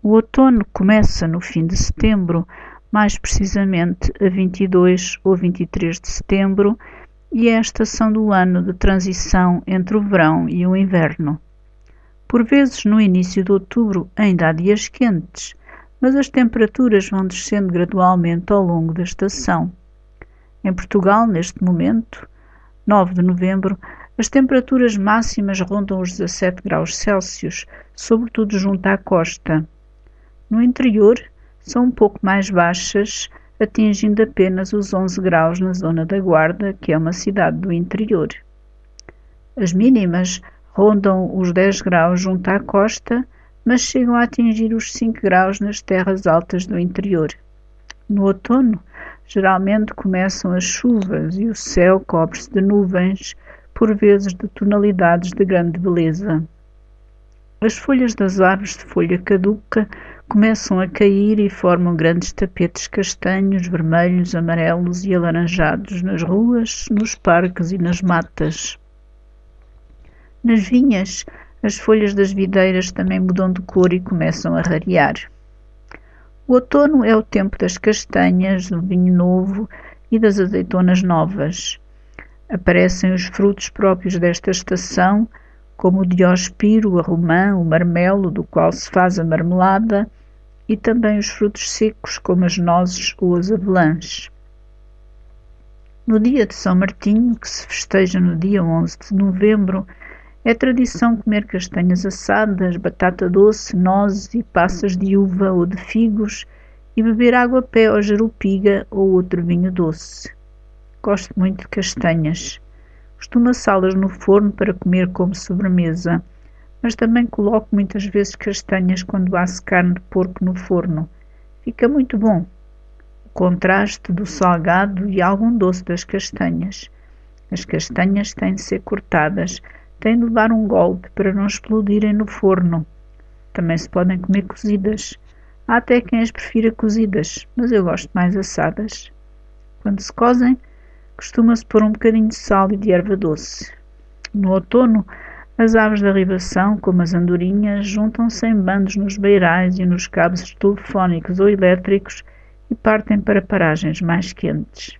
O outono começa no fim de setembro, mais precisamente a 22 ou 23 de setembro, e é a estação do ano de transição entre o verão e o inverno. Por vezes, no início de outubro, ainda há dias quentes, mas as temperaturas vão descendo gradualmente ao longo da estação. Em Portugal, neste momento, 9 de novembro, as temperaturas máximas rondam os 17 graus Celsius, sobretudo junto à costa. No interior, são um pouco mais baixas, atingindo apenas os 11 graus na zona da Guarda, que é uma cidade do interior. As mínimas rondam os 10 graus junto à costa, mas chegam a atingir os 5 graus nas terras altas do interior. No outono, geralmente começam as chuvas e o céu cobre-se de nuvens, por vezes de tonalidades de grande beleza. As folhas das árvores de folha caduca começam a cair e formam grandes tapetes castanhos, vermelhos, amarelos e alaranjados nas ruas, nos parques e nas matas. Nas vinhas, as folhas das videiras também mudam de cor e começam a rarear. O outono é o tempo das castanhas, do vinho novo e das azeitonas novas. Aparecem os frutos próprios desta estação, como o diospiro, a romã, o marmelo, do qual se faz a marmelada, e também os frutos secos, como as nozes ou as avelãs. No dia de São Martinho, que se festeja no dia 11 de novembro, é tradição comer castanhas assadas, batata doce, nozes e passas de uva ou de figos e beber água pé ou jerupiga ou outro vinho doce. Gosto muito de castanhas. Costumo assá-las no forno para comer como sobremesa mas também coloco muitas vezes castanhas quando asso carne de porco no forno. Fica muito bom. O contraste do salgado e algum doce das castanhas. As castanhas têm de ser cortadas, têm de levar um golpe para não explodirem no forno. Também se podem comer cozidas. Há até quem as prefira cozidas, mas eu gosto mais assadas. Quando se cozem, costuma-se pôr um bocadinho de sal e de erva doce. No outono, as aves da ribação, como as andorinhas, juntam-se em bandos nos beirais e nos cabos telefónicos ou elétricos e partem para paragens mais quentes.